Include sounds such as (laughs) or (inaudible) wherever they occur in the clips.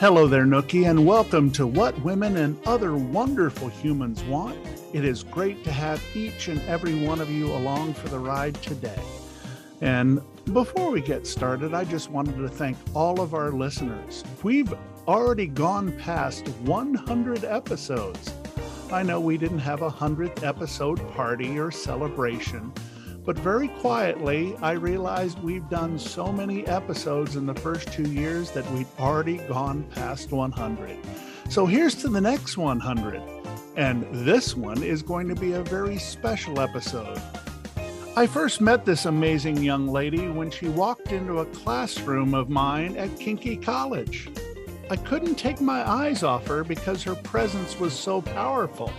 Hello there, Nookie, and welcome to What Women and Other Wonderful Humans Want. It is great to have each and every one of you along for the ride today. And before we get started, I just wanted to thank all of our listeners. We've already gone past 100 episodes. I know we didn't have a 100th episode party or celebration, but very quietly, I realized we've done so many episodes in the first two years that we'd already gone past 100. So here's to the next 100. And this one is going to be a very special episode. I first met this amazing young lady when she walked into a classroom of mine at Kinky College. I couldn't take my eyes off her because her presence was so powerful.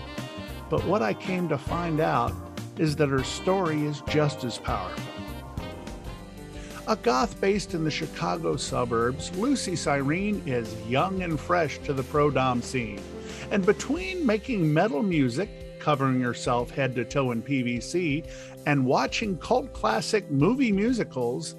But what I came to find out is that her story is just as powerful. A goth based in the Chicago suburbs, Lucy Cyrene is young and fresh to the pro dom scene. And between making metal music, covering herself head to toe in PVC, and watching cult classic movie musicals,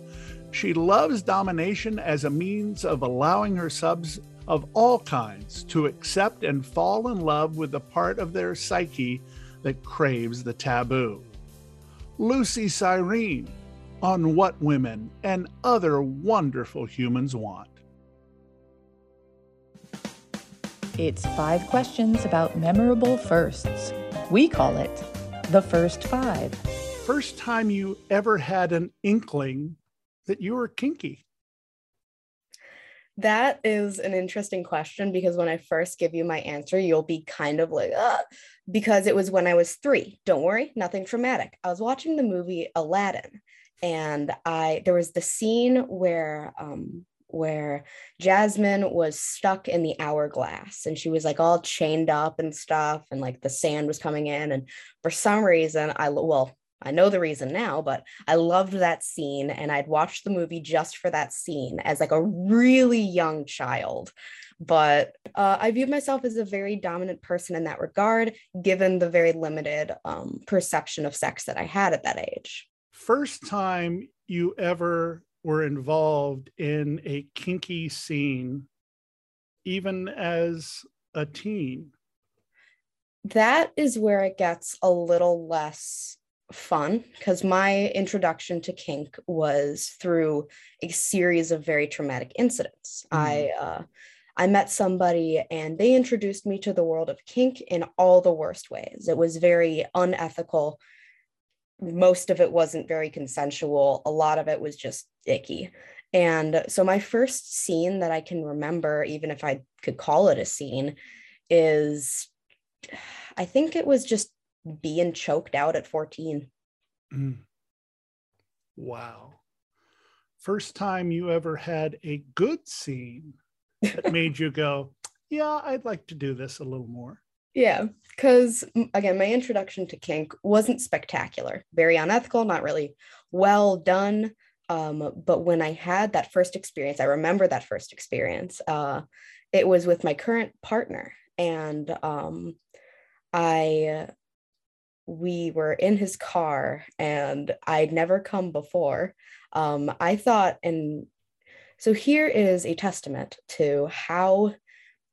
she loves domination as a means of allowing her subs of all kinds to accept and fall in love with the part of their psyche that craves the taboo. Lucy Cyrene on what women and other wonderful humans want. It's five questions about memorable firsts. We call it the first five. First time you ever had an inkling that you were kinky? That is an interesting question because when I first give you my answer, you'll be kind of like, Ugh, because it was when I was three. Don't worry, nothing traumatic. I was watching the movie Aladdin, and I there was the scene where um, where Jasmine was stuck in the hourglass and she was like all chained up and stuff, and like the sand was coming in, and for some reason, I well I know the reason now, but I loved that scene and I'd watched the movie just for that scene as like a really young child. But uh, I viewed myself as a very dominant person in that regard, given the very limited um, perception of sex that I had at that age. First time you ever were involved in a kinky scene, even as a teen? That is where it gets a little less fun because my introduction to kink was through a series of very traumatic incidents. Mm. I uh, I met somebody and they introduced me to the world of kink in all the worst ways. It was very unethical. Most of it wasn't very consensual. A lot of it was just icky. And so my first scene that I can remember, even if I could call it a scene, is I think it was just being choked out at 14. Mm. Wow. First time you ever had a good scene that made you go, yeah, I'd like to do this a little more. Yeah, because again, my introduction to kink wasn't spectacular, very unethical, not really well done. Um, but when I had that first experience, I remember that first experience. Uh, it was with my current partner, and um, I we were in his car and I'd never come before. Um, I thought, and so here is a testament to how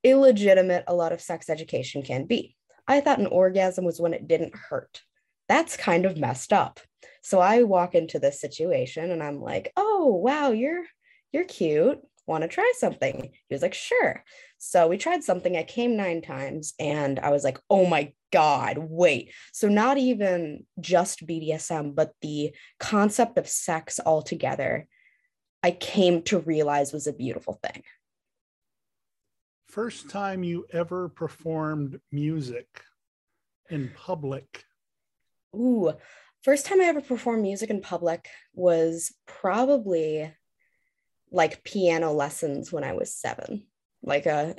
illegitimate a lot of sex education can be. I thought an orgasm was when it didn't hurt. That's kind of messed up. So I walk into this situation and I'm like, "Oh, wow, you're you're cute. Want to try something?" He was like, "Sure." So we tried something. I came 9 times and I was like, "Oh my god, wait." So not even just BDSM, but the concept of sex altogether I came to realize was a beautiful thing. First time you ever performed music in public? Ooh, first time I ever performed music in public was probably like piano lessons when I was seven, like a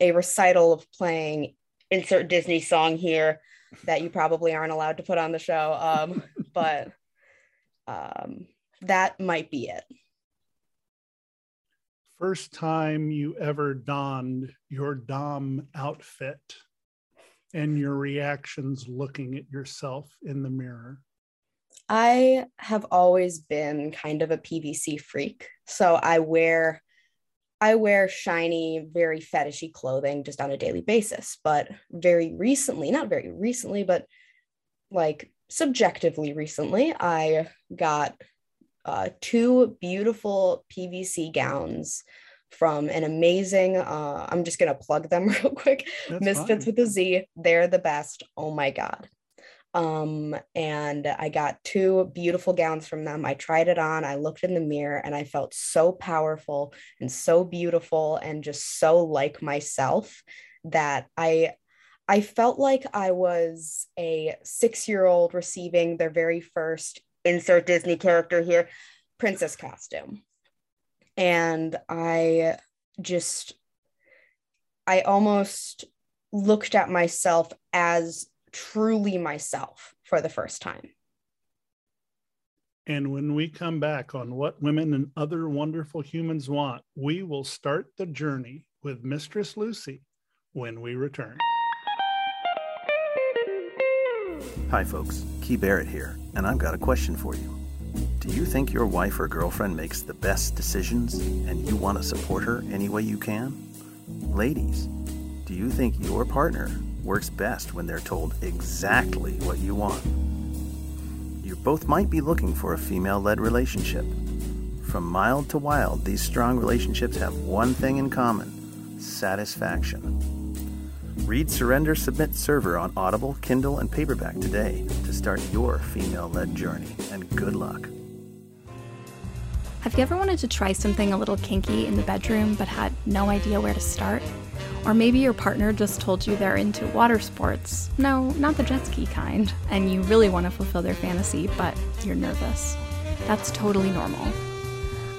a recital of playing insert Disney song here that you probably aren't allowed to put on the show. Um, (laughs) but um, that might be it first time you ever donned your Dom outfit and your reactions looking at yourself in the mirror? I have always been kind of a PVC freak. So I wear I wear shiny, very fetishy clothing just on a daily basis. But very recently, not very recently, but like subjectively recently, I got uh, two beautiful PVC gowns from an amazing, uh, I'm just going to plug them (laughs) real quick. That's Misfits fine. with a Z. They're the best. Oh my God. Um, and I got two beautiful gowns from them. I tried it on, I looked in the mirror, and I felt so powerful and so beautiful and just so like myself that I I felt like I was a six year old receiving their very first insert Disney character here, princess costume. And I just, I almost looked at myself as truly myself for the first time. And when we come back on what women and other wonderful humans want, we will start the journey with Mistress Lucy when we return. Hi, folks. Key Barrett here, and I've got a question for you. Do you think your wife or girlfriend makes the best decisions and you want to support her any way you can? Ladies, do you think your partner works best when they're told exactly what you want? You both might be looking for a female led relationship. From mild to wild, these strong relationships have one thing in common satisfaction. Read Surrender Submit Server on Audible, Kindle, and paperback today to start your female led journey, and good luck. Have you ever wanted to try something a little kinky in the bedroom but had no idea where to start? Or maybe your partner just told you they're into water sports. No, not the jet ski kind, and you really want to fulfill their fantasy, but you're nervous. That's totally normal.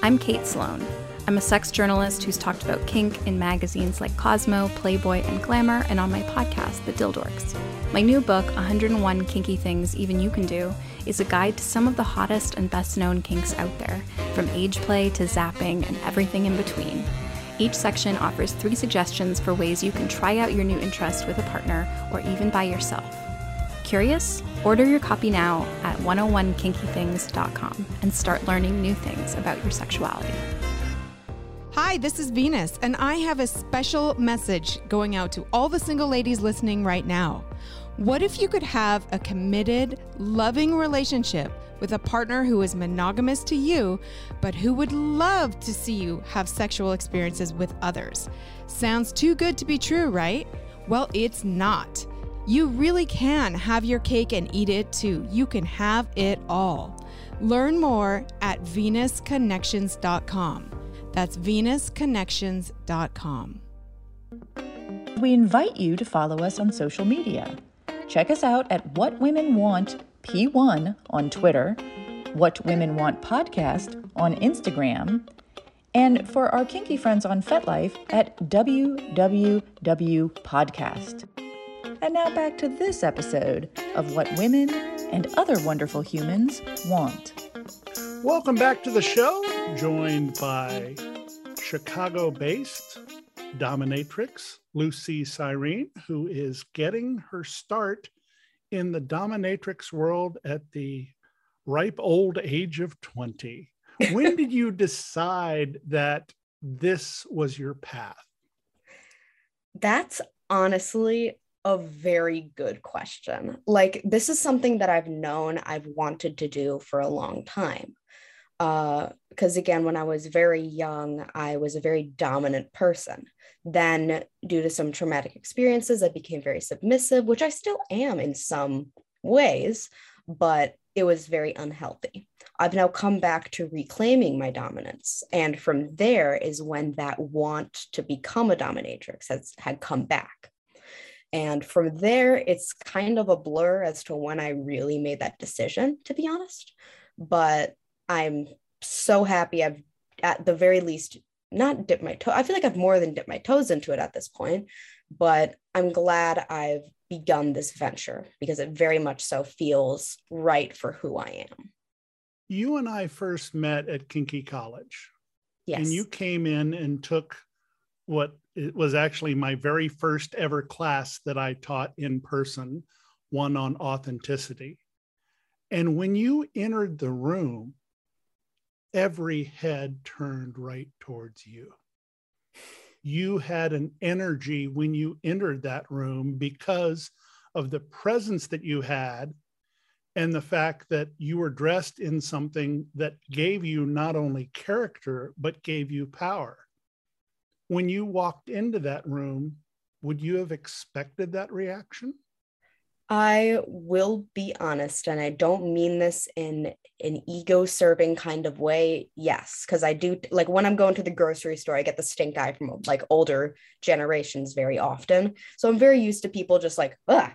I'm Kate Sloan I'm a sex journalist who's talked about kink in magazines like Cosmo, Playboy, and Glamour, and on my podcast, The Dildorks. My new book, 101 Kinky Things Even You Can Do, is a guide to some of the hottest and best known kinks out there, from age play to zapping and everything in between. Each section offers three suggestions for ways you can try out your new interest with a partner or even by yourself. Curious? Order your copy now at 101kinkythings.com and start learning new things about your sexuality. Hi, this is Venus, and I have a special message going out to all the single ladies listening right now. What if you could have a committed, loving relationship with a partner who is monogamous to you, but who would love to see you have sexual experiences with others? Sounds too good to be true, right? Well, it's not. You really can have your cake and eat it too. You can have it all. Learn more at venusconnections.com. That's venusconnections.com. We invite you to follow us on social media. Check us out at What Women Want P1 on Twitter, What Women Want Podcast on Instagram, and for our kinky friends on FetLife at WWW Podcast. And now back to this episode of What Women and Other Wonderful Humans Want. Welcome back to the show, joined by Chicago based dominatrix Lucy Cyrene, who is getting her start in the dominatrix world at the ripe old age of 20. When did you (laughs) decide that this was your path? That's honestly a very good question. Like, this is something that I've known I've wanted to do for a long time. Because, uh, again, when I was very young, I was a very dominant person. Then, due to some traumatic experiences, I became very submissive, which I still am in some ways, but it was very unhealthy. I've now come back to reclaiming my dominance. And from there is when that want to become a dominatrix has had come back. And from there, it's kind of a blur as to when I really made that decision, to be honest. But I'm so happy I've, at the very least, not dipped my toe. I feel like I've more than dipped my toes into it at this point, but I'm glad I've begun this venture because it very much so feels right for who I am. You and I first met at Kinky College. Yes. And you came in and took what it was actually my very first ever class that I taught in person, one on authenticity. And when you entered the room, every head turned right towards you. You had an energy when you entered that room because of the presence that you had and the fact that you were dressed in something that gave you not only character, but gave you power when you walked into that room, would you have expected that reaction? I will be honest, and I don't mean this in an ego serving kind of way. Yes, because I do like when I'm going to the grocery store, I get the stink eye from like older generations very often. So I'm very used to people just like, ugh.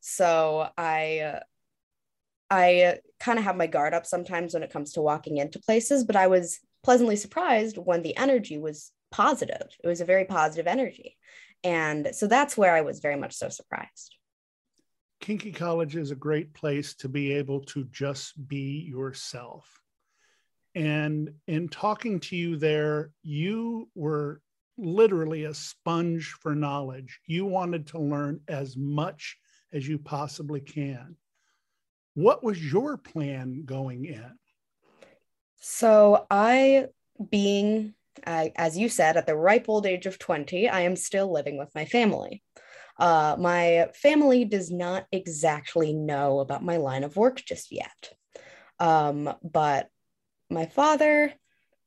So I, I kind of have my guard up sometimes when it comes to walking into places, but I was pleasantly surprised when the energy was positive. It was a very positive energy. And so that's where I was very much so surprised. Kinky College is a great place to be able to just be yourself. And in talking to you there, you were literally a sponge for knowledge. You wanted to learn as much as you possibly can. What was your plan going in? So, I, being I, as you said, at the ripe old age of 20, I am still living with my family. Uh, my family does not exactly know about my line of work just yet. Um, but my father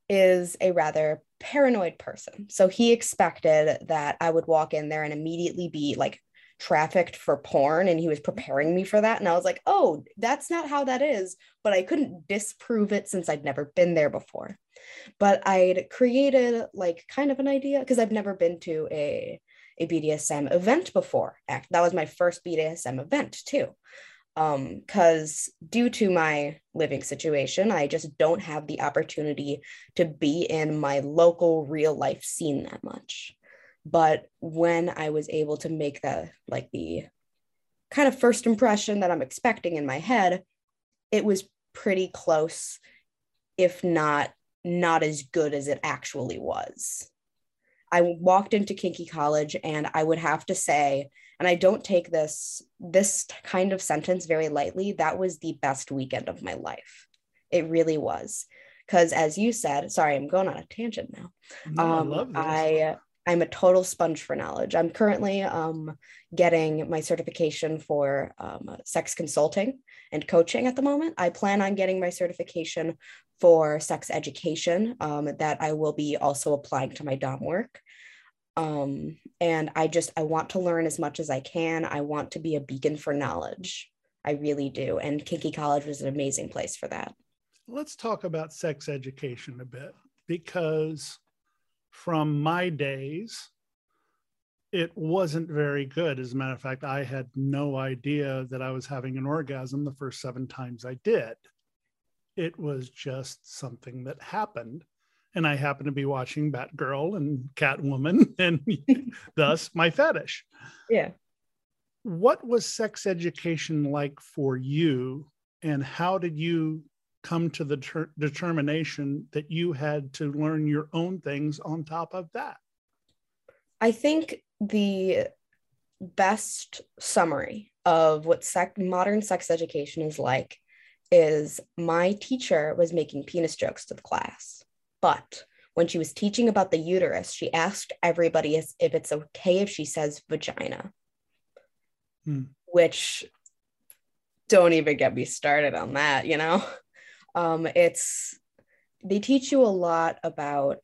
is a rather paranoid person. So he expected that I would walk in there and immediately be like trafficked for porn and he was preparing me for that and I was like, "Oh, that's not how that is." But I couldn't disprove it since I'd never been there before. But I'd created like kind of an idea because I've never been to a a BDSM event before. That was my first BDSM event too. Um, because due to my living situation, I just don't have the opportunity to be in my local real life scene that much. But when I was able to make the like the kind of first impression that I'm expecting in my head, it was pretty close, if not not as good as it actually was. I walked into Kinky College and I would have to say, and I don't take this this kind of sentence very lightly, that was the best weekend of my life. It really was. Because as you said, sorry, I'm going on a tangent now. No, um, I love this. I I'm a total sponge for knowledge. I'm currently um, getting my certification for um, sex consulting and coaching at the moment. I plan on getting my certification for sex education um, that I will be also applying to my Dom work. Um, and I just, I want to learn as much as I can. I want to be a beacon for knowledge. I really do. And Kinky College was an amazing place for that. Let's talk about sex education a bit because from my days, it wasn't very good. As a matter of fact, I had no idea that I was having an orgasm the first seven times I did. It was just something that happened. And I happened to be watching Batgirl and Catwoman, (laughs) and (laughs) thus my fetish. Yeah. What was sex education like for you? And how did you come to the ter- determination that you had to learn your own things on top of that? I think the best summary of what sec- modern sex education is like is my teacher was making penis jokes to the class, but when she was teaching about the uterus, she asked everybody if it's okay if she says vagina, hmm. which don't even get me started on that, you know? Um, it's, they teach you a lot about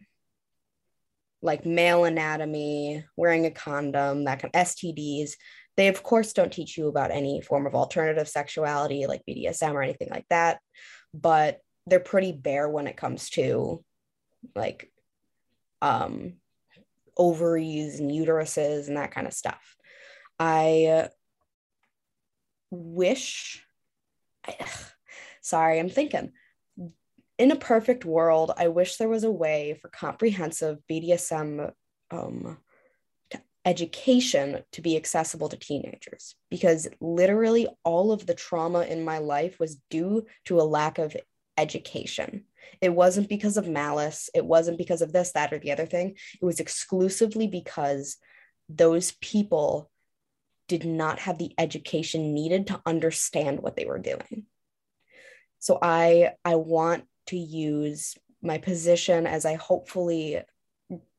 like male anatomy, wearing a condom, that kind of STDs. They, of course, don't teach you about any form of alternative sexuality like BDSM or anything like that, but they're pretty bare when it comes to like um, ovaries and uteruses and that kind of stuff. I wish, I, sorry, I'm thinking. In a perfect world, I wish there was a way for comprehensive BDSM um, education to be accessible to teenagers because literally all of the trauma in my life was due to a lack of education. It wasn't because of malice. It wasn't because of this, that, or the other thing. It was exclusively because those people did not have the education needed to understand what they were doing. So I I want to use my position as I hopefully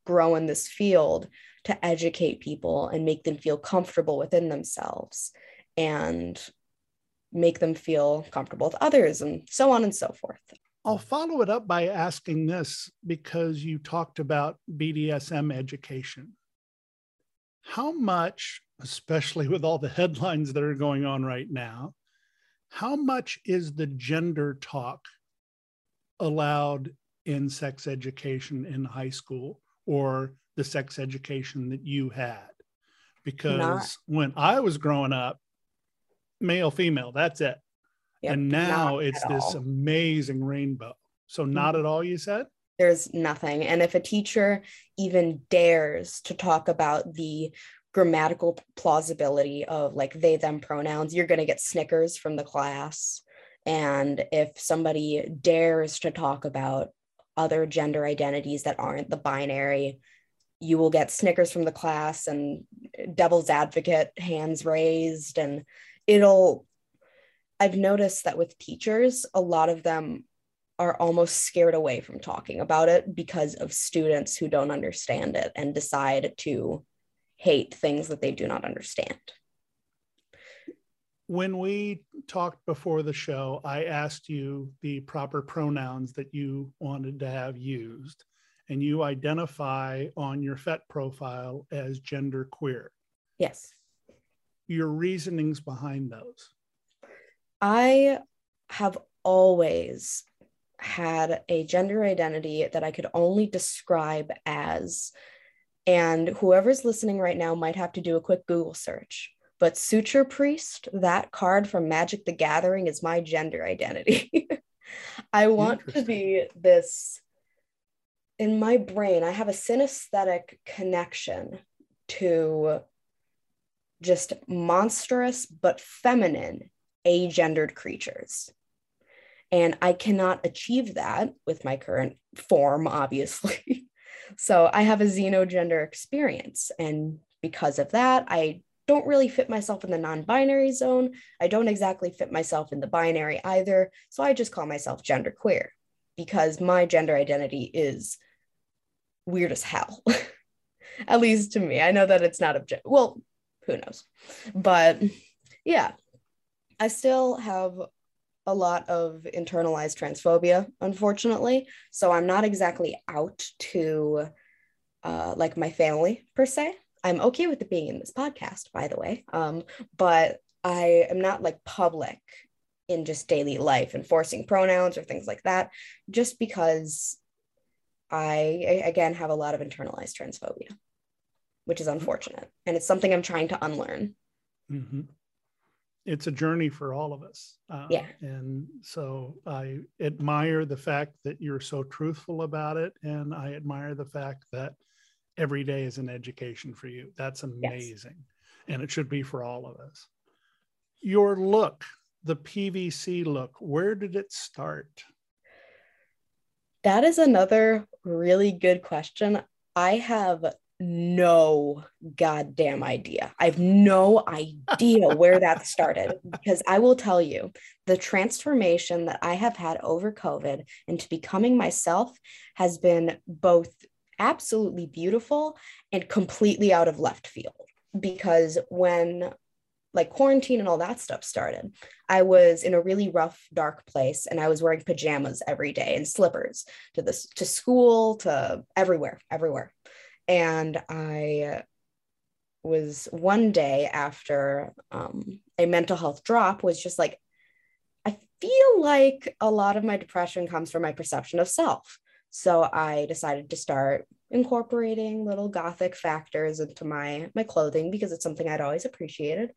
grow in this field to educate people and make them feel comfortable within themselves and make them feel comfortable with others and so on and so forth. I'll follow it up by asking this because you talked about BDSM education. How much, especially with all the headlines that are going on right now, how much is the gender talk allowed in sex education in high school or the sex education that you had? Because Not. when I was growing up, male, female, that's it. Yep, and now it's this all. amazing rainbow. So, not mm-hmm. at all, you said? There's nothing. And if a teacher even dares to talk about the grammatical plausibility of like they, them pronouns, you're going to get snickers from the class. And if somebody dares to talk about other gender identities that aren't the binary, you will get snickers from the class and devil's advocate hands raised and it'll I've noticed that with teachers, a lot of them are almost scared away from talking about it because of students who don't understand it and decide to hate things that they do not understand. When we talked before the show, I asked you the proper pronouns that you wanted to have used, and you identify on your FET profile as gender queer. Yes. Your reasonings behind those. I have always had a gender identity that I could only describe as, and whoever's listening right now might have to do a quick Google search. But Suture Priest, that card from Magic the Gathering, is my gender identity. (laughs) I want to be this. In my brain, I have a synesthetic connection to just monstrous but feminine agendered creatures. And I cannot achieve that with my current form, obviously. (laughs) so I have a xenogender experience. And because of that, I don't really fit myself in the non binary zone. I don't exactly fit myself in the binary either. So I just call myself genderqueer because my gender identity is weird as hell. (laughs) At least to me. I know that it's not object. Well, who knows? But yeah, I still have a lot of internalized transphobia, unfortunately. So I'm not exactly out to uh, like my family per se. I'm okay with it being in this podcast, by the way. Um, but I am not like public in just daily life enforcing pronouns or things like that, just because I, again, have a lot of internalized transphobia, which is unfortunate. And it's something I'm trying to unlearn. Mm-hmm it's a journey for all of us. Uh, yeah. And so I admire the fact that you're so truthful about it. And I admire the fact that every day is an education for you. That's amazing. Yes. And it should be for all of us. Your look, the PVC look, where did it start? That is another really good question. I have no goddamn idea. I have no idea where that started (laughs) because I will tell you the transformation that I have had over COVID into becoming myself has been both absolutely beautiful and completely out of left field. Because when like quarantine and all that stuff started, I was in a really rough, dark place and I was wearing pajamas every day and slippers to this to school, to everywhere, everywhere and I was one day after um, a mental health drop was just like, I feel like a lot of my depression comes from my perception of self. So I decided to start incorporating little gothic factors into my my clothing because it's something I'd always appreciated.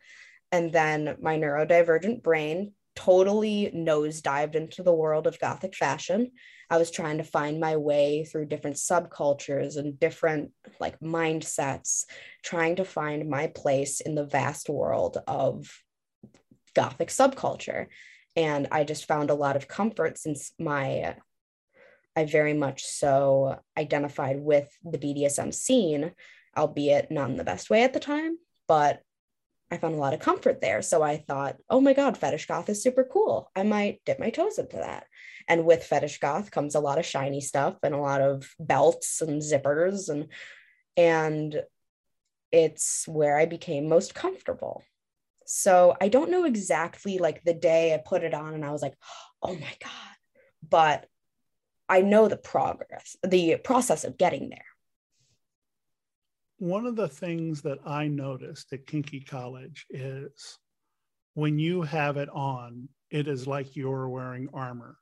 And then my neurodivergent brain totally nosedived into the world of gothic fashion I was trying to find my way through different subcultures and different like mindsets, trying to find my place in the vast world of Gothic subculture. And I just found a lot of comfort since my, I very much so identified with the BDSM scene, albeit not in the best way at the time, but I found a lot of comfort there. So I thought, oh my God, fetish goth is super cool. I might dip my toes into that. And with fetish goth comes a lot of shiny stuff and a lot of belts and zippers and and it's where I became most comfortable. So I don't know exactly like the day I put it on and I was like, oh my God. But I know the progress, the process of getting there. One of the things that I noticed at Kinky College is when you have it on, it is like you're wearing armor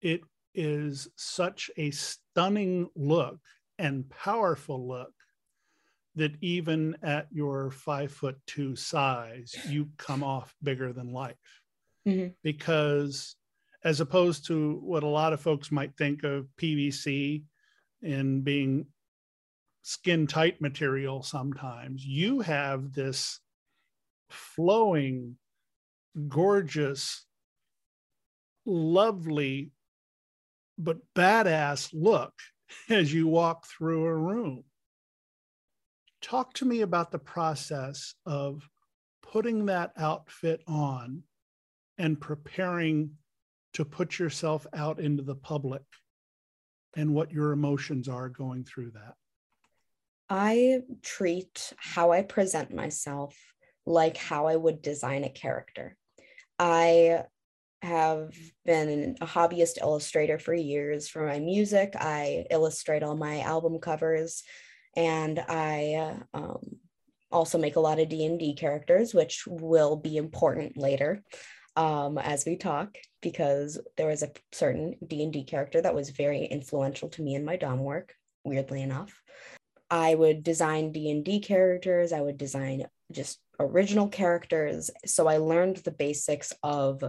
it is such a stunning look and powerful look that even at your five foot two size, you come off bigger than life. Mm-hmm. Because as opposed to what a lot of folks might think of PVC in being skin tight material sometimes, you have this flowing, gorgeous, lovely but badass look (laughs) as you walk through a room. Talk to me about the process of putting that outfit on and preparing to put yourself out into the public and what your emotions are going through that. I treat how I present myself like how I would design a character. I have been a hobbyist illustrator for years for my music. I illustrate all my album covers, and I um, also make a lot of D and D characters, which will be important later um, as we talk, because there was a certain D and D character that was very influential to me in my dom work. Weirdly enough, I would design D and D characters. I would design just original characters. So I learned the basics of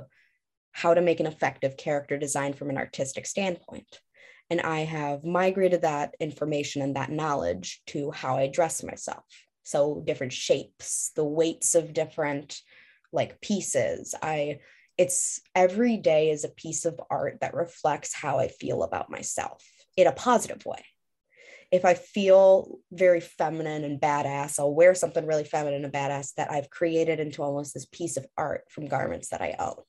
how to make an effective character design from an artistic standpoint. And I have migrated that information and that knowledge to how I dress myself. So different shapes, the weights of different like pieces. I it's every day is a piece of art that reflects how I feel about myself in a positive way. If I feel very feminine and badass, I'll wear something really feminine and badass that I've created into almost this piece of art from garments that I own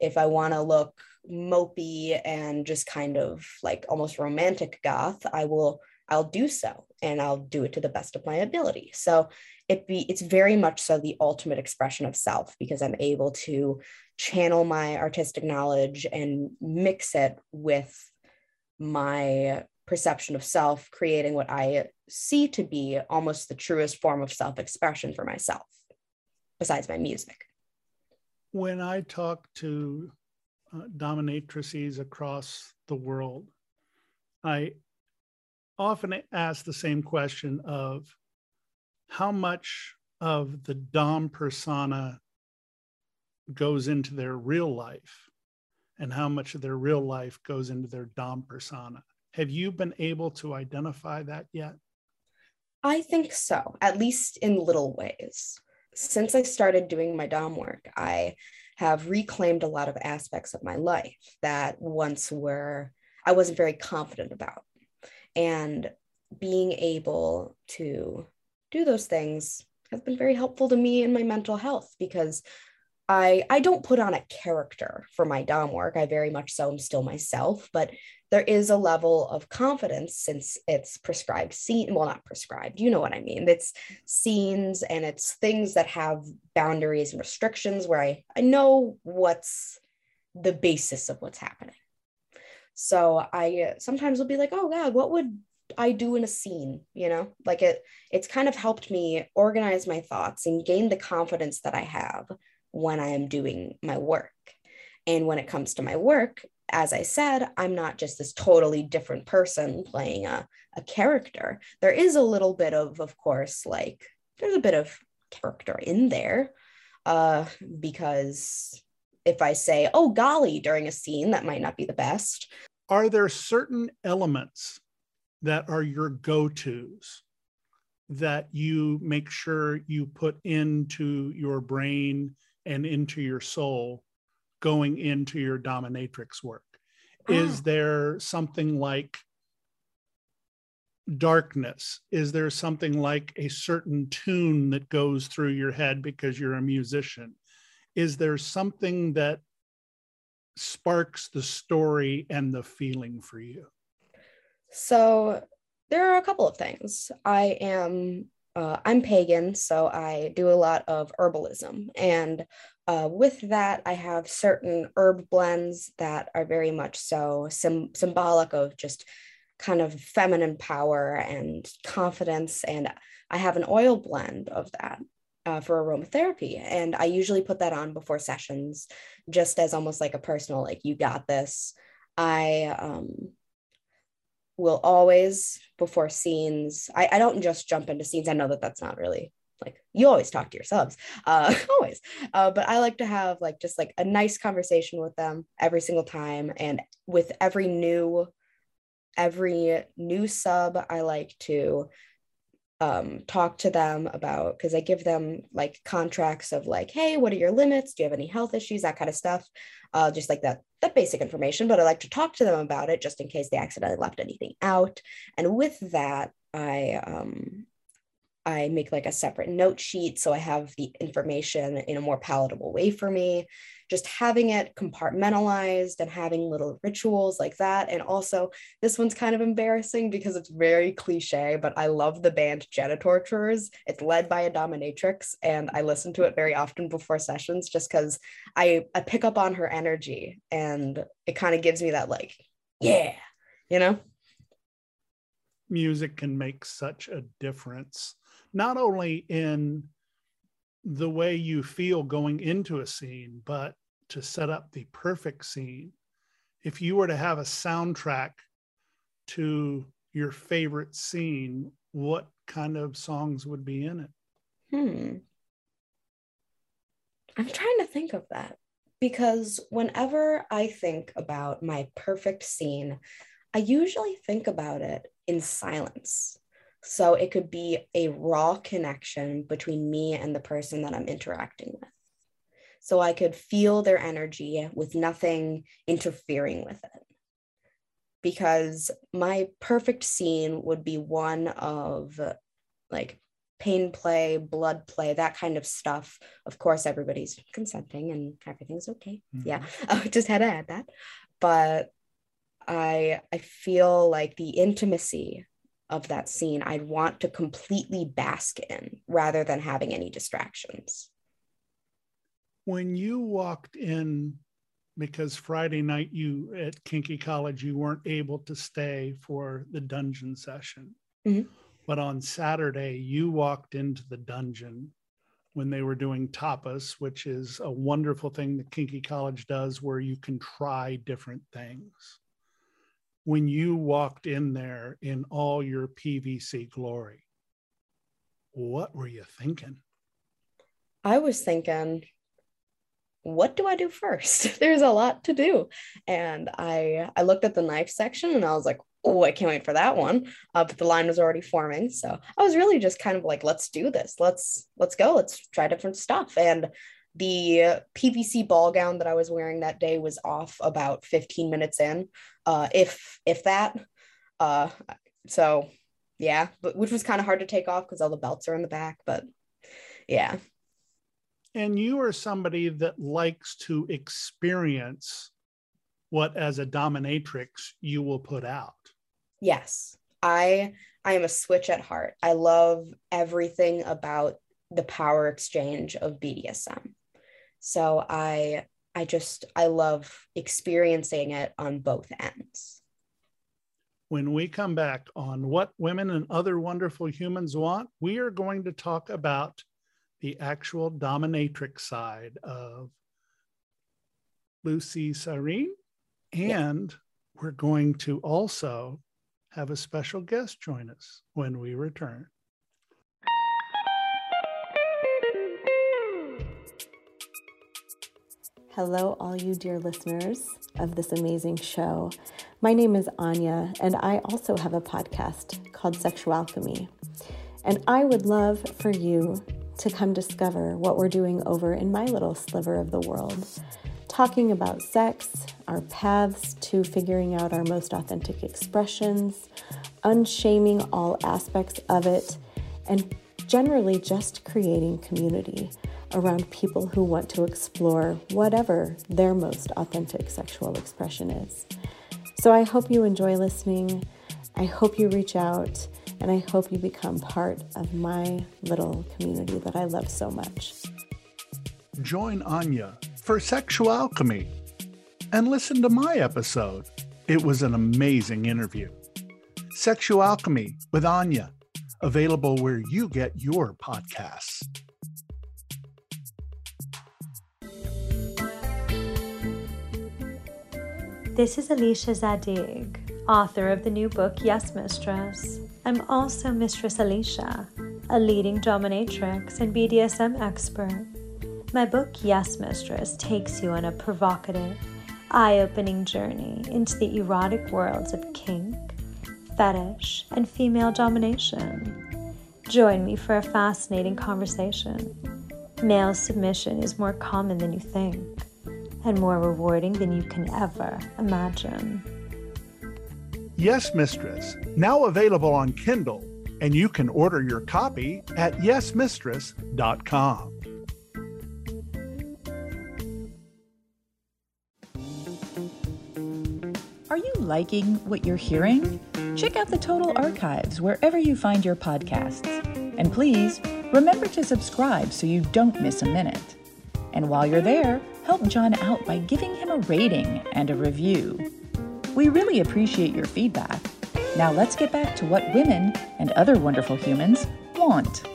if I want to look mopey and just kind of like almost romantic goth, I will I'll do so and I'll do it to the best of my ability. So it be it's very much so the ultimate expression of self because I'm able to channel my artistic knowledge and mix it with my perception of self, creating what I see to be almost the truest form of self-expression for myself, besides my music. When I talk to uh, dominatrices across the world, I often ask the same question of how much of the Dom persona goes into their real life and how much of their real life goes into their Dom persona. Have you been able to identify that yet? I think so, at least in little ways since I started doing my Dom work, I have reclaimed a lot of aspects of my life that once were I wasn't very confident about. And being able to do those things has been very helpful to me in my mental health because I I don't put on a character for my dom work. I very much so am still myself, but there is a level of confidence since it's prescribed scene well not prescribed you know what i mean it's scenes and it's things that have boundaries and restrictions where i i know what's the basis of what's happening so i uh, sometimes will be like oh god what would I do in a scene, you know, like it, it's kind of helped me organize my thoughts and gain the confidence that I have when I am doing my work. And when it comes to my work, as I said, I'm not just this totally different person playing a, a character. There is a little bit of, of course, like there's a bit of character in there uh, because if I say, oh, golly, during a scene, that might not be the best. Are there certain elements that are your go tos that you make sure you put into your brain and into your soul going into your dominatrix work? Oh. Is there something like darkness? Is there something like a certain tune that goes through your head because you're a musician? Is there something that sparks the story and the feeling for you? So there are a couple of things. I am uh, I'm pagan, so I do a lot of herbalism, and uh, with that, I have certain herb blends that are very much so sim- symbolic of just kind of feminine power and confidence. And I have an oil blend of that uh, for aromatherapy. And I usually put that on before sessions, just as almost like a personal, like, you got this. I um, will always before scenes. I, I don't just jump into scenes. I know that that's not really like you always talk to your subs uh (laughs) always. Uh, but i like to have like just like a nice conversation with them every single time. And with every new every new sub i like to um, talk to them about because I give them like contracts of like, hey, what are your limits? Do you have any health issues? That kind of stuff. Uh, just like that that basic information. But I like to talk to them about it just in case they accidentally left anything out. And with that, I um, I make like a separate note sheet so I have the information in a more palatable way for me just having it compartmentalized and having little rituals like that. And also, this one's kind of embarrassing because it's very cliche, but I love the band Genitorturers. It's led by a dominatrix, and I listen to it very often before sessions just because I, I pick up on her energy and it kind of gives me that, like, yeah, you know? Music can make such a difference, not only in the way you feel going into a scene, but to set up the perfect scene. If you were to have a soundtrack to your favorite scene, what kind of songs would be in it? Hmm. I'm trying to think of that because whenever I think about my perfect scene, I usually think about it in silence. So it could be a raw connection between me and the person that I'm interacting with. So I could feel their energy with nothing interfering with it. Because my perfect scene would be one of like pain play, blood play, that kind of stuff. Of course, everybody's consenting and everything's okay. Mm-hmm. Yeah, I (laughs) just had to add that. But I I feel like the intimacy of that scene I'd want to completely bask in rather than having any distractions. When you walked in, because Friday night you at Kinky College, you weren't able to stay for the dungeon session. Mm-hmm. But on Saturday, you walked into the dungeon when they were doing tapas, which is a wonderful thing that Kinky College does where you can try different things when you walked in there in all your PVC glory, what were you thinking? I was thinking, what do I do first? (laughs) There's a lot to do. And I I looked at the knife section and I was like, oh, I can't wait for that one. Uh, but the line was already forming. So I was really just kind of like, let's do this. Let's let's go. Let's try different stuff. And the PVC ball gown that I was wearing that day was off about 15 minutes in, uh, if if that. Uh, so yeah, but which was kind of hard to take off because all the belts are in the back, but yeah. And you are somebody that likes to experience what as a dominatrix you will put out. Yes. I I am a switch at heart. I love everything about the power exchange of BDSM. So I I just I love experiencing it on both ends. When we come back on what women and other wonderful humans want, we are going to talk about the actual dominatrix side of Lucy Cyrene. And yeah. we're going to also have a special guest join us when we return. Hello, all you dear listeners of this amazing show. My name is Anya, and I also have a podcast called Sexual Sexualchemy. And I would love for you to come discover what we're doing over in my little sliver of the world, talking about sex, our paths to figuring out our most authentic expressions, unshaming all aspects of it, and generally just creating community around people who want to explore whatever their most authentic sexual expression is. So I hope you enjoy listening. I hope you reach out and I hope you become part of my little community that I love so much. Join Anya for Sexual Alchemy and listen to my episode. It was an amazing interview. Sexual Alchemy with Anya, available where you get your podcasts. This is Alicia Zadig, author of the new book Yes Mistress. I'm also Mistress Alicia, a leading dominatrix and BDSM expert. My book Yes Mistress takes you on a provocative, eye opening journey into the erotic worlds of kink, fetish, and female domination. Join me for a fascinating conversation. Male submission is more common than you think and more rewarding than you can ever imagine. Yes, Mistress, now available on Kindle, and you can order your copy at yesmistress.com. Are you liking what you're hearing? Check out the Total Archives wherever you find your podcasts. And please remember to subscribe so you don't miss a minute. And while you're there, help John out by giving him a rating and a review. We really appreciate your feedback. Now let's get back to what women and other wonderful humans want.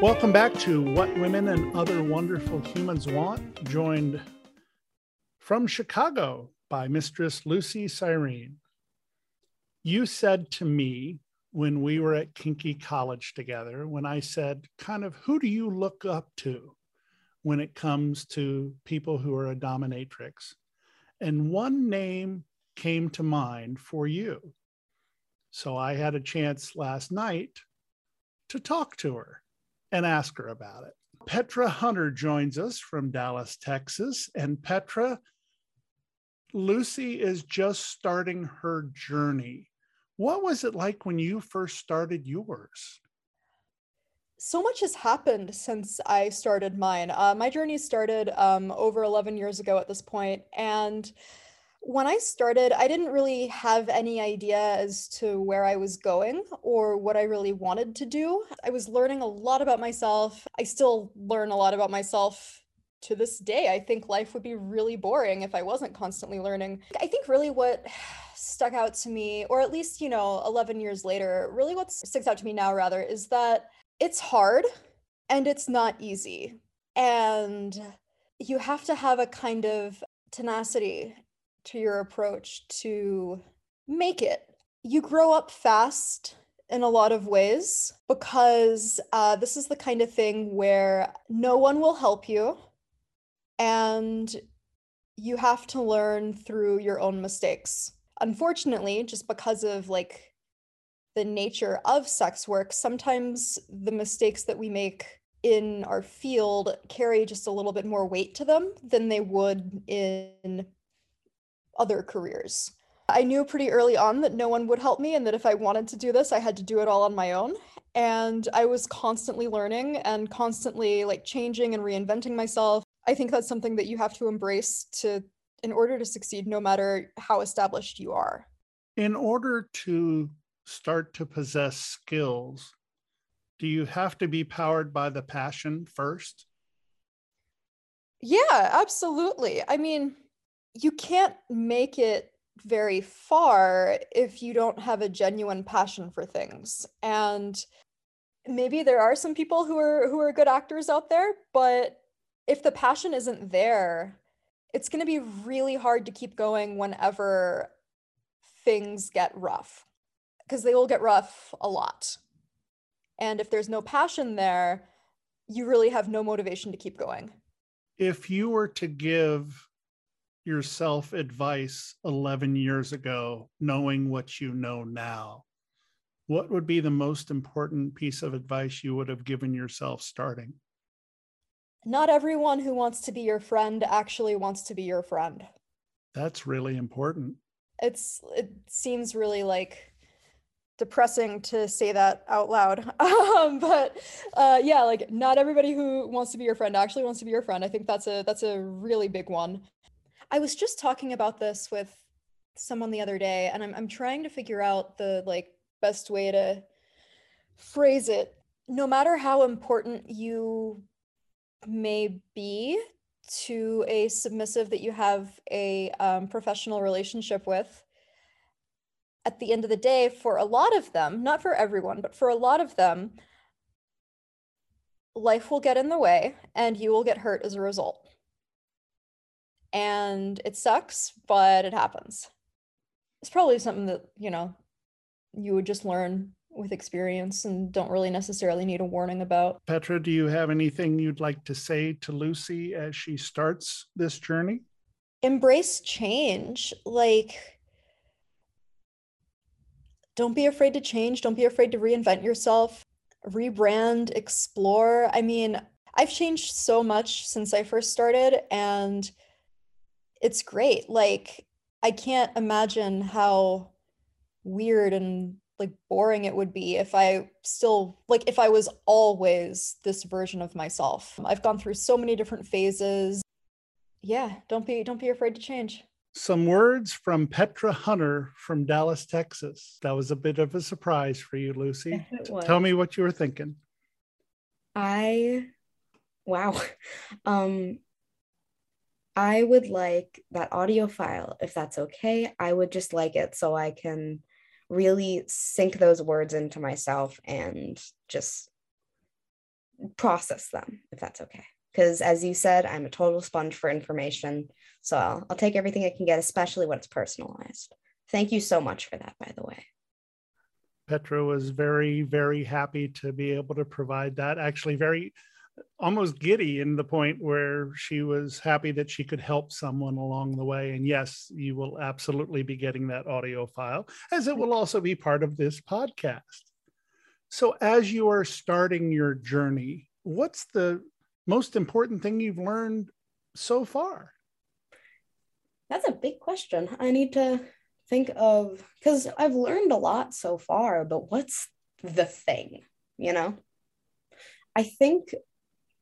Welcome back to What Women and Other Wonderful Humans Want, joined from Chicago by Mistress Lucy Cyrene. You said to me when we were at Kinky College together, when I said, kind of, who do you look up to? When it comes to people who are a dominatrix. And one name came to mind for you. So I had a chance last night to talk to her and ask her about it. Petra Hunter joins us from Dallas, Texas. And Petra, Lucy is just starting her journey. What was it like when you first started yours? So much has happened since I started mine. Uh, my journey started um, over 11 years ago at this point, and when I started, I didn't really have any idea as to where I was going or what I really wanted to do. I was learning a lot about myself. I still learn a lot about myself to this day. I think life would be really boring if I wasn't constantly learning. I think really what stuck out to me, or at least, you know, 11 years later, really what sticks out to me now, rather, is that it's hard and it's not easy. And you have to have a kind of tenacity to your approach to make it. You grow up fast in a lot of ways because uh, this is the kind of thing where no one will help you and you have to learn through your own mistakes. Unfortunately, just because of like the nature of sex work, sometimes the mistakes that we make in our field carry just a little bit more weight to them than they would in other careers. I knew pretty early on that no one would help me and that if I wanted to do this, I had to do it all on my own. And I was constantly learning and constantly like changing and reinventing myself. I think that's something that you have to embrace to in order to succeed no matter how established you are. In order to start to possess skills, do you have to be powered by the passion first? Yeah, absolutely. I mean, you can't make it very far if you don't have a genuine passion for things. And maybe there are some people who are who are good actors out there, but if the passion isn't there, it's going to be really hard to keep going whenever things get rough because they will get rough a lot. And if there's no passion there, you really have no motivation to keep going. If you were to give yourself advice 11 years ago, knowing what you know now, what would be the most important piece of advice you would have given yourself starting? Not everyone who wants to be your friend actually wants to be your friend. That's really important. It's it seems really like depressing to say that out loud. (laughs) Um, but uh, yeah, like not everybody who wants to be your friend actually wants to be your friend. I think that's a that's a really big one. I was just talking about this with someone the other day, and I'm I'm trying to figure out the like best way to phrase it. No matter how important you may be to a submissive that you have a um, professional relationship with, at the end of the day, for a lot of them, not for everyone, but for a lot of them, life will get in the way and you will get hurt as a result. And it sucks, but it happens. It's probably something that, you know, you would just learn with experience and don't really necessarily need a warning about. Petra, do you have anything you'd like to say to Lucy as she starts this journey? Embrace change. Like, don't be afraid to change. Don't be afraid to reinvent yourself, rebrand, explore. I mean, I've changed so much since I first started, and it's great. Like, I can't imagine how weird and like boring it would be if I still like if I was always this version of myself. I've gone through so many different phases. Yeah, don't be don't be afraid to change. Some words from Petra Hunter from Dallas, Texas. That was a bit of a surprise for you, Lucy. Tell me what you were thinking. I, wow. (laughs) Um, I would like that audio file, if that's okay. I would just like it so I can really sink those words into myself and just process them, if that's okay because as you said i'm a total sponge for information. So I'll, I'll take everything i can get especially when it's personalized. Thank you so much for that by the way. Petra was very very happy to be able to provide that. Actually very almost giddy in the point where she was happy that she could help someone along the way. And yes you will absolutely be getting that audio file as it will also be part of this podcast. So as you are starting your journey what's the most important thing you've learned so far? That's a big question. I need to think of because I've learned a lot so far, but what's the thing, you know? I think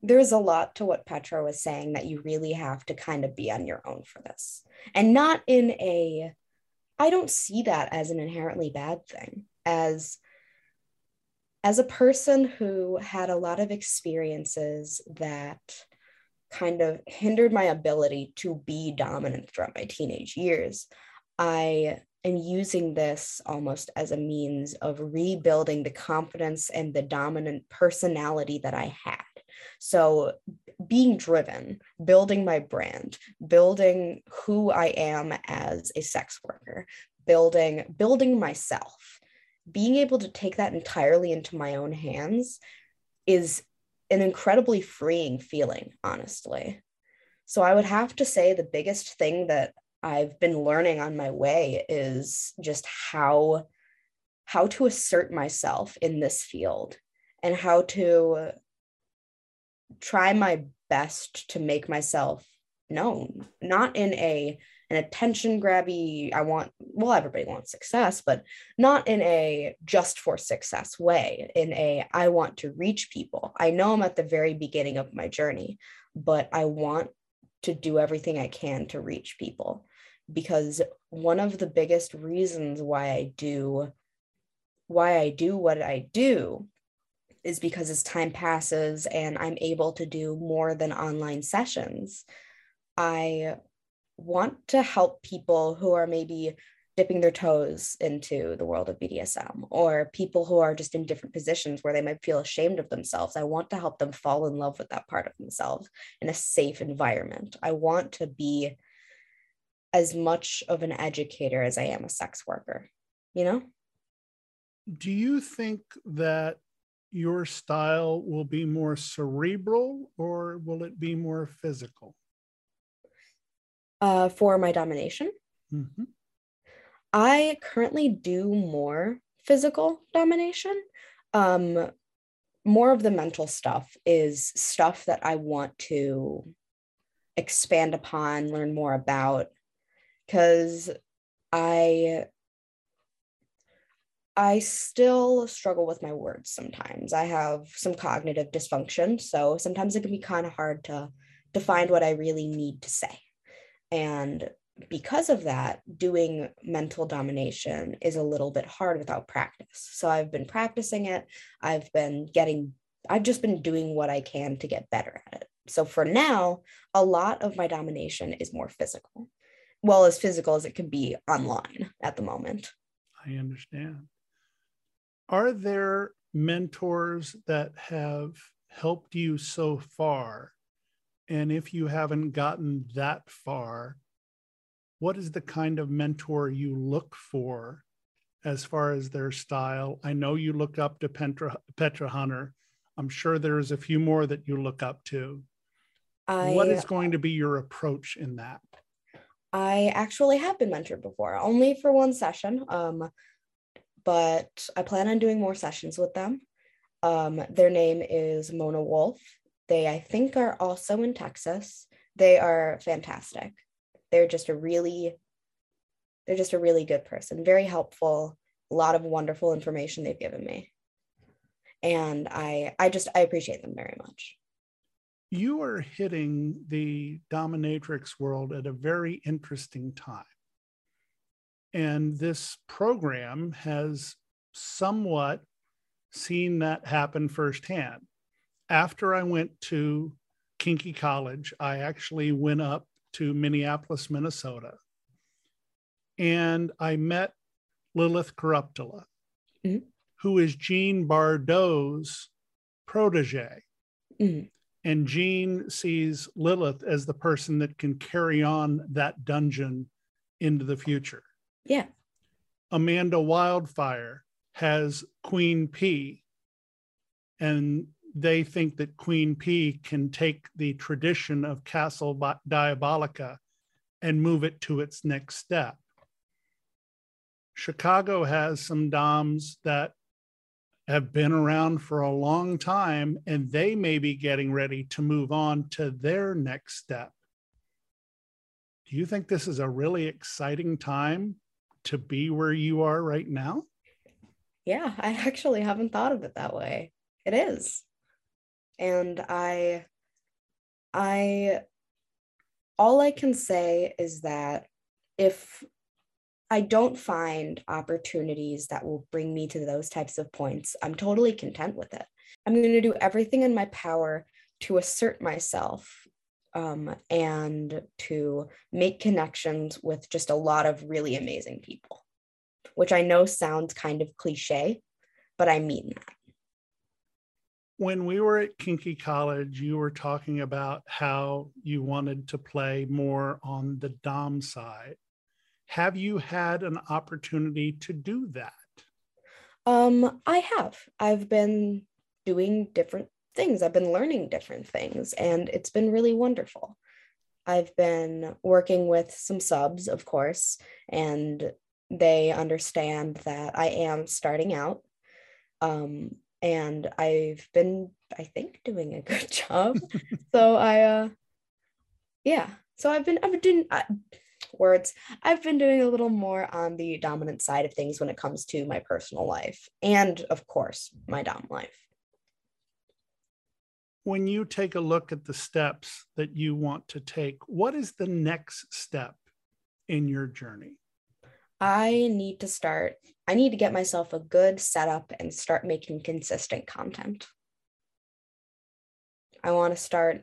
there's a lot to what Petra was saying that you really have to kind of be on your own for this. And not in a, I don't see that as an inherently bad thing, as as a person who had a lot of experiences that kind of hindered my ability to be dominant throughout my teenage years, I am using this almost as a means of rebuilding the confidence and the dominant personality that I had. So, being driven, building my brand, building who I am as a sex worker, building building myself being able to take that entirely into my own hands is an incredibly freeing feeling, honestly. So I would have to say the biggest thing that I've been learning on my way is just how how to assert myself in this field and how to try my best to make myself known not in a an attention grabby. I want, well, everybody wants success, but not in a just for success way, in a I want to reach people. I know I'm at the very beginning of my journey, but I want to do everything I can to reach people because one of the biggest reasons why I do why I do what I do is because as time passes and I'm able to do more than online sessions, I want to help people who are maybe dipping their toes into the world of BDSM or people who are just in different positions where they might feel ashamed of themselves. I want to help them fall in love with that part of themselves in a safe environment. I want to be as much of an educator as I am a sex worker, you know? Do you think that your style will be more cerebral or will it be more physical? Uh, for my domination, Mm-hmm. I currently do more physical domination. Um, more of the mental stuff is stuff that I want to expand upon, learn more about, because I I still struggle with my words sometimes. I have some cognitive dysfunction, so sometimes it can be kind of hard to to find what I really need to say. And because of that, doing mental domination is a little bit hard without practice. So I've been practicing it. I've been getting, I've just been doing what I can to get better at it. So for now, a lot of my domination is more physical. Well, as physical as it can be online at the moment. I understand. Are there mentors that have helped you so far? And if you haven't gotten that far, what is the kind of mentor you look for as far as their style? I know you look up to Petra, Petra Hunter. I'm sure there's a few more that you look up to. I, what is going to be your approach in that? I actually have been mentored before, only for one session. Um, but I plan on doing more sessions with them. Um, their name is Mona Wolf. They, I think, are also in Texas. They are fantastic. They're just a really they're just a really good person. Very helpful. A lot of wonderful information they've given me. And i i just i appreciate them very much. You are hitting the dominatrix world at a very interesting time. And this program has somewhat seen that happen firsthand after i went to kinky college i actually went up to Minneapolis, Minnesota. And I met Lilith Corruptula, Mhm. who is Jean Bardot's protege. Mhm. And Jean sees Lilith as the person that can carry on that dungeon into the future. yeah Amanda Wildfire has Queen P, and they think that Queen P can take the tradition of Castle Diabolica and move it to its next step. Chicago has some DOMs that have been around for a long time, and they may be getting ready to move on to their next step. Do you think this is a really exciting time to be where you are right now? yeah i actually haven't thought of it that way it is and i i all i can say is that if i don't find opportunities that will bring me to those types of points i'm totally content with it. I'm going to do everything in my power to assert myself um, and to make connections with just a lot of really amazing people which i know sounds kind of cliche but i mean that when we were at Kinky College, you were talking about how you wanted to play more on the Dom side. Have you had an opportunity to do that? Um, I have. I've been doing different things. I've been learning different things, and it's been really wonderful. I've been working with some subs, of course, and they understand that I am starting out. Um, and I've been, I think, doing a (laughs) good job. (laughs) so I, uh, yeah. So I've been, I've been doing. I, words. I've been doing a little more on the dominant side of things when it comes to my personal life and, of course, my dom life. When you take a look at the steps that you want to take, what is the next step in your journey? I need to start, I need to get myself a good setup and start making consistent content. I want to start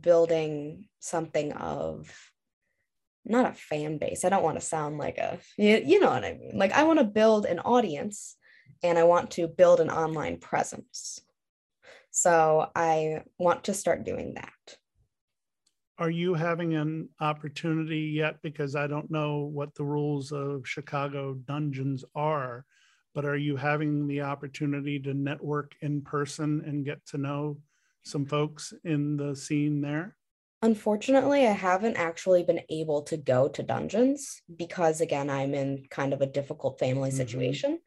building something of not a fan base. I don't want to sound like a, you, know what I mean? Like, I want to build an audience and I want to build an online presence. So I want to start doing that. Are you having an opportunity yet? Because I don't know what the rules of Chicago dungeons are, but are you having the opportunity to network in person and get to know some folks in the scene there? Unfortunately, I haven't actually been able to go to dungeons because, again, I'm in kind of a difficult family mm-hmm. situation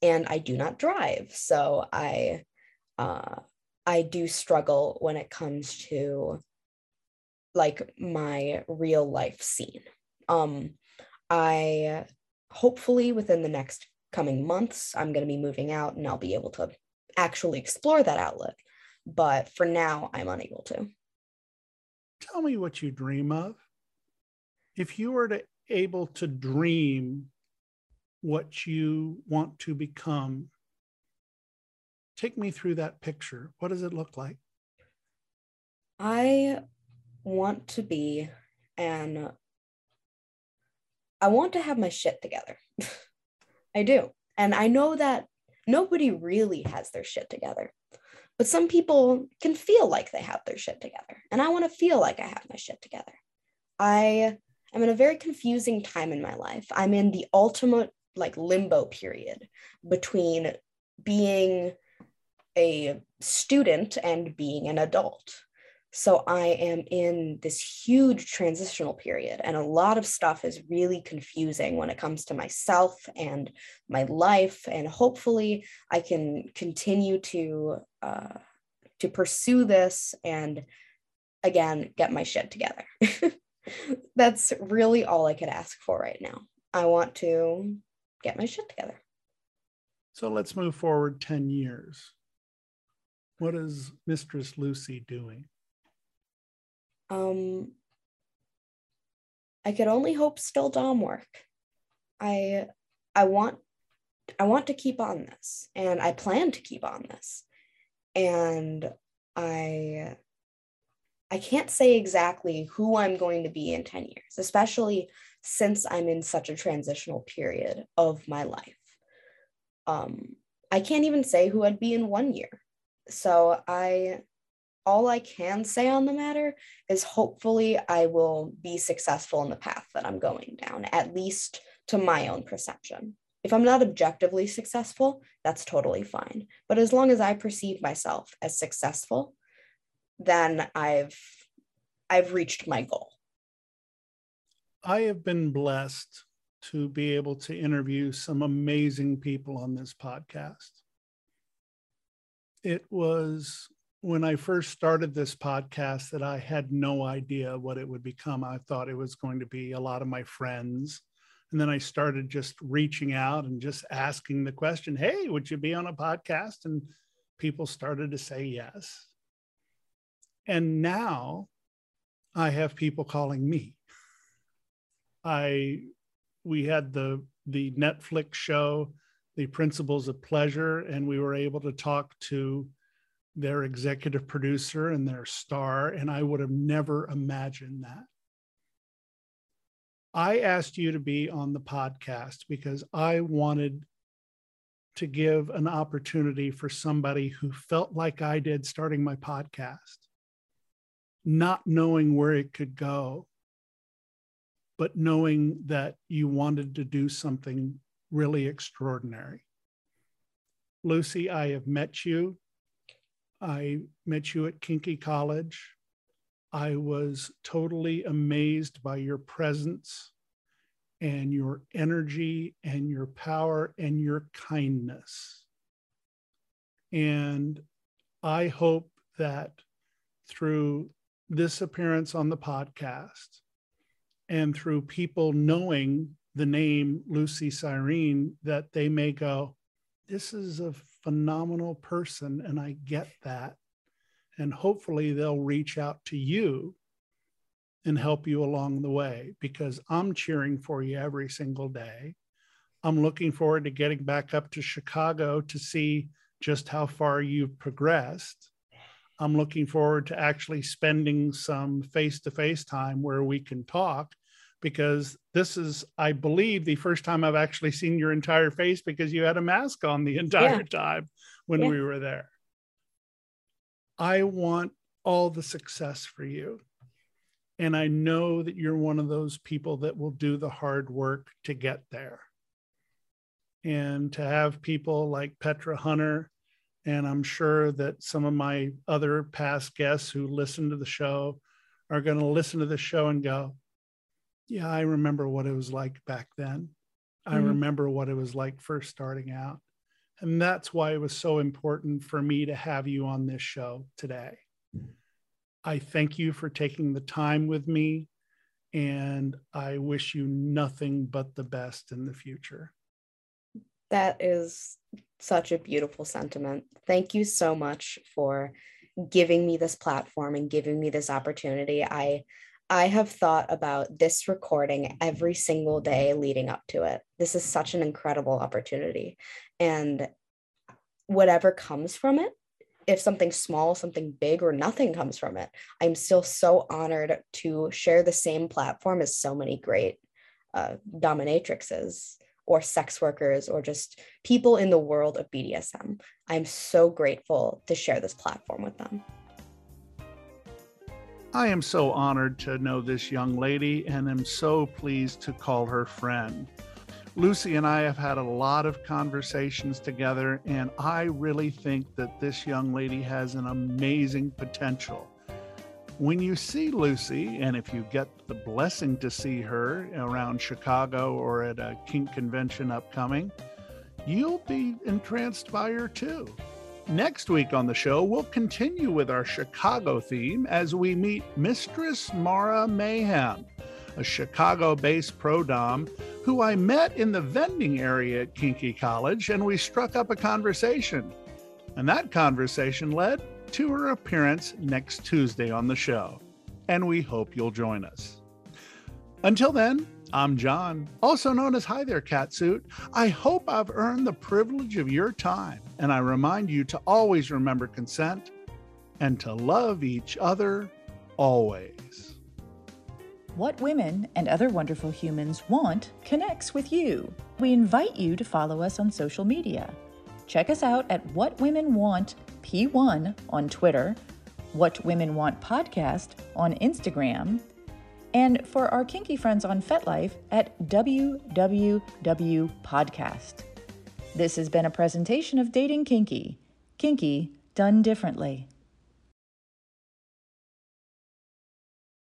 and I do not drive. So I, uh, I do struggle when it comes to like my real life scene. Um, I hopefully within the next coming months, I'm going to be moving out and I'll be able to actually explore that outlet but for now, I'm unable to. Tell me what you dream of. If you were to able to dream what you want to become, take me through that picture. What does it look like? I want to be an I want to have my shit together. (laughs) I do. And I know that nobody really has their shit together. But some people can feel like they have their shit together. And I want to feel like I have my shit together. I am in a very confusing time in my life. I'm in the ultimate like limbo period between being a student and being an adult. So I am in this huge transitional period, and a lot of stuff is really confusing when it comes to myself and my life. And hopefully, I can continue to uh, to pursue this and again get my shit together. (laughs) That's really all I could ask for right now. I want to get my shit together. So let's move forward 10 years. What is Mistress Lucy doing? Um, I could only hope still dom work. I I want I want to keep on this and I plan to keep on this. And I I can't say exactly who I'm going to be in 10 years, especially since I'm in such a transitional period of my life. Um, I can't even say who I'd be in one year. So I all I can say on the matter is hopefully I will be successful in the path that I'm going down, at least to my own perception. If I'm not objectively successful, that's totally fine. But as long as I perceive myself as successful, then I've I've reached my goal. I have been blessed to be able to interview some amazing people on this podcast. It was when I first started this podcast that I had no idea what it would become. I thought it was going to be a lot of my friends. And then I started just reaching out and just asking the question, Hey, would you be on a podcast? And people started to say yes. And now I have people calling me. I we had the the Netflix show, The Principles of Pleasure, and we were able to talk to their executive producer and their star, and I would have never imagined that. I asked you to be on the podcast because I wanted to give an opportunity for somebody who felt like I did starting my podcast, not knowing where it could go, but knowing that you wanted to do something really extraordinary. Lucy, I have met you I met you at Kinky College. I was totally amazed by your presence and your energy and your power and your kindness. And I hope that through this appearance on the podcast, and through people knowing the name Lucy Cyrene that they may go, This is a phenomenal person, and I get that. And hopefully they'll reach out to you and help you along the way because I'm cheering for you every single day. I'm looking forward to getting back up to Chicago to see just how far you've progressed. I'm looking forward to actually spending some face to face time where we can talk because this is, I believe, the first time I've actually seen your entire face because you had a mask on the (laughs) entire yeah. time when yeah. we were there. I want all the success for you. And I know that you're one of those people that will do the hard work to get there. And to have people like Petra Hunter, and I'm sure that some of my other past guests who listen to the show are going to listen to the show and go, Yeah, I remember what it was like back then. Mm-hmm. I remember what it was like first starting out. And that's why it was so important for me to have you on this show today. I thank you for taking the time with me, and I wish you nothing but the best in the future. That is such a beautiful sentiment. Thank you so much for giving me this platform and giving me this opportunity. I I have thought about this recording every single day leading up to it. This is such an incredible opportunity. And whatever comes from it, if something small, something big, or nothing comes from it, I'm still so honored to share the same platform as so many great uh, dominatrixes or sex workers or just people in the world of BDSM. I'm so grateful to share this platform with them. I am so honored to know this young lady and am so pleased to call her friend. Lucy and I have had a lot of conversations together, and I really think that this young lady has an amazing potential. When you see Lucy, and if you get the blessing to see her around Chicago or at a kink convention upcoming, you'll be entranced by her too. Next week on the show, we'll continue with our Chicago theme as we meet Mistress Mara Mayhem, a Chicago based pro dom who I met in the vending area at Kinky College, and we struck up a conversation. And that conversation led to her appearance next Tuesday on the show. And we hope you'll join us. Until then, I'm John, also known as Hi There Catsuit. I hope I've earned the privilege of your time, and I remind you to always remember consent and to love each other always. What Women and Other Wonderful Humans Want connects with you. We invite you to follow us on social media. Check us out at What Women Want P1 on Twitter, What Women Want Podcast on Instagram, and for our kinky friends on FetLife at WWW Podcast. This has been a presentation of Dating Kinky. Kinky done differently.